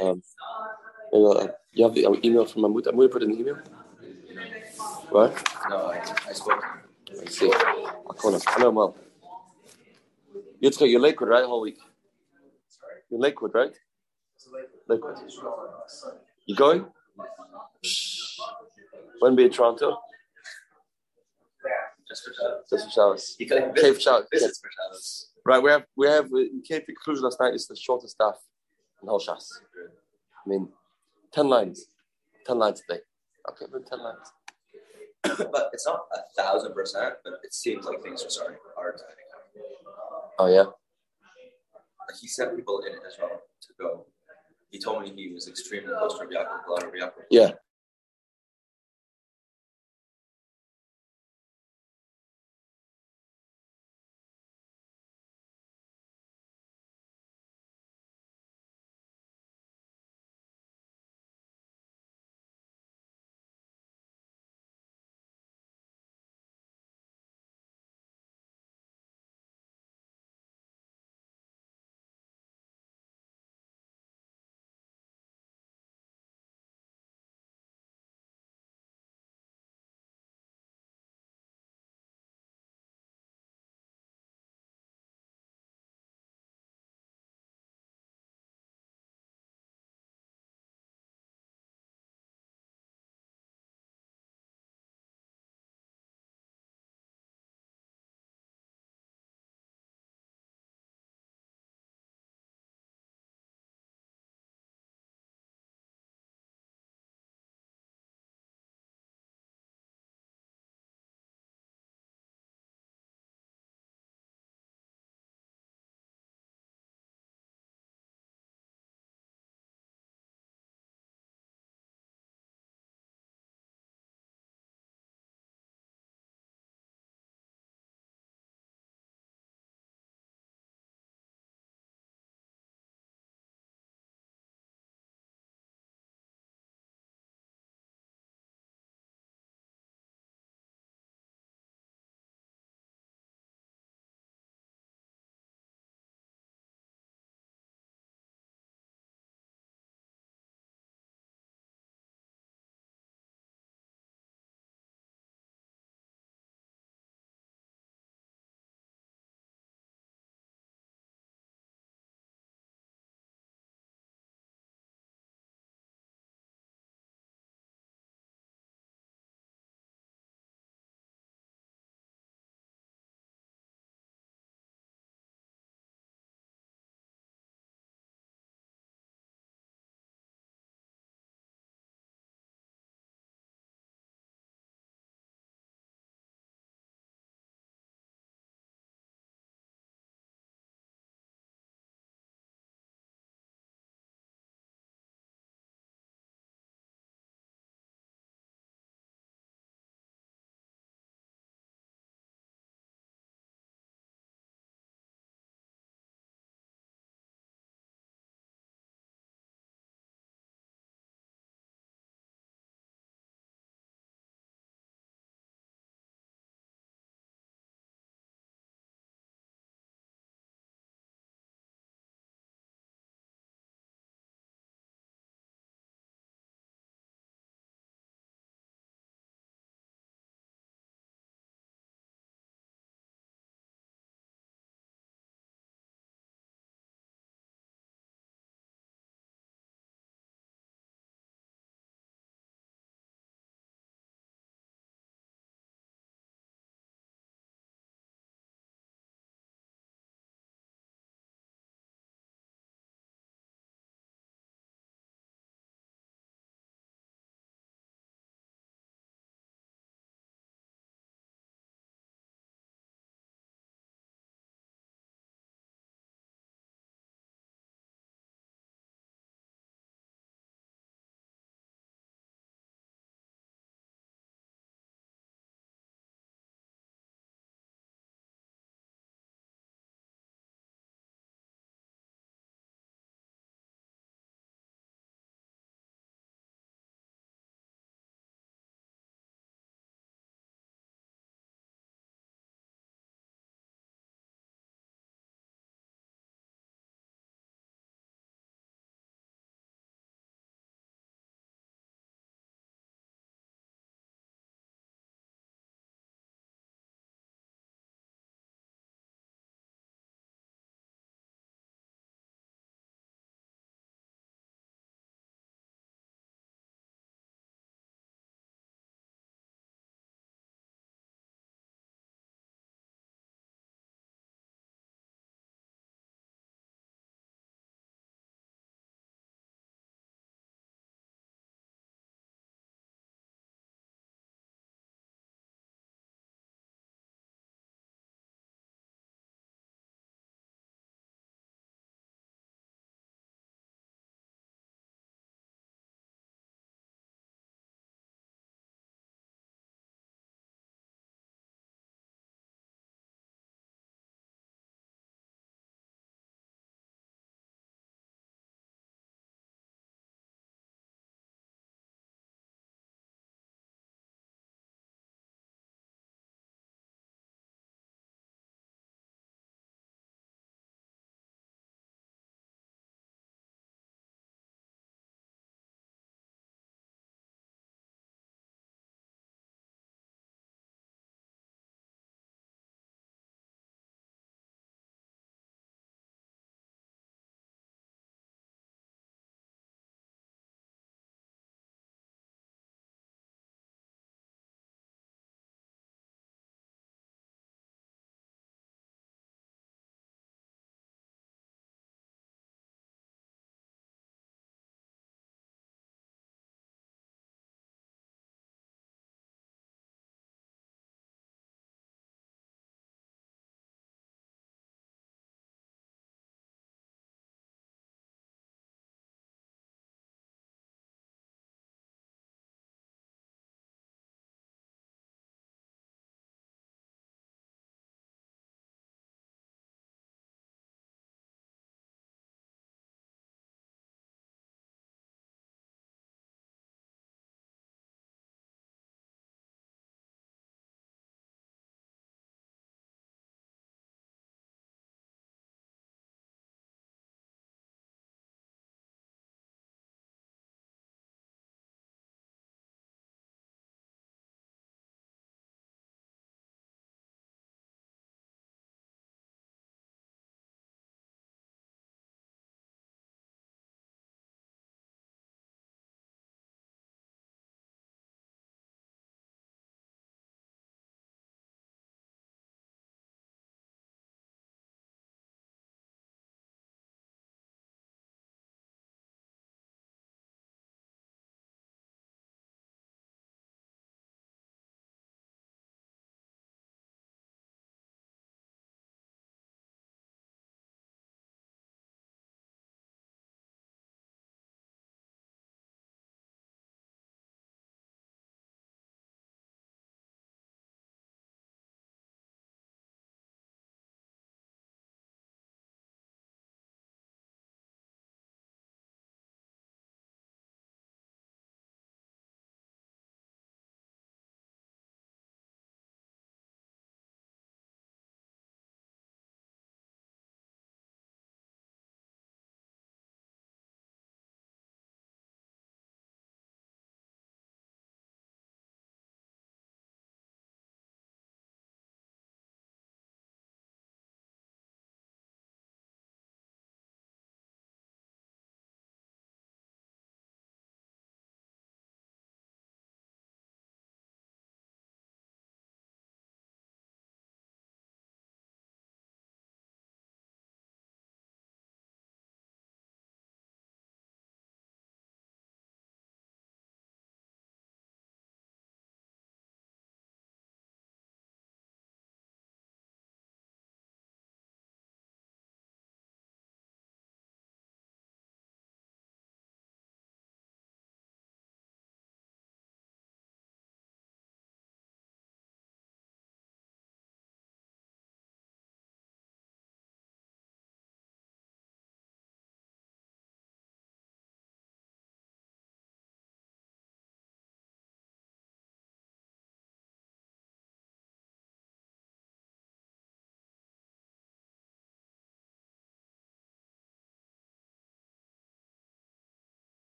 Um, uh, you have the email from Mahmoud. I'm going to put in the email. Right? No, I, I spoke. I see. I'll call him. I know him well. Yitzchak, you're Lakewood, right? Whole week. You're Lakewood, right? Lakewood. You going? When be in Toronto? Just for Shabbos. Just for Shabbos. You can visit, Shabbos. visits for Shabbos. Right, we have we have we came to conclusion last night. It's the shortest daf in whole Shas. I mean, ten lines, ten lines a day. Okay, but ten lines. but it's not a thousand percent, but it seems like things are starting are tightening up. Oh yeah. He sent people in Israel to go. He told me he was extremely close to Rabbi Yaakov, a lot of Rabbi Yaakov. Yeah.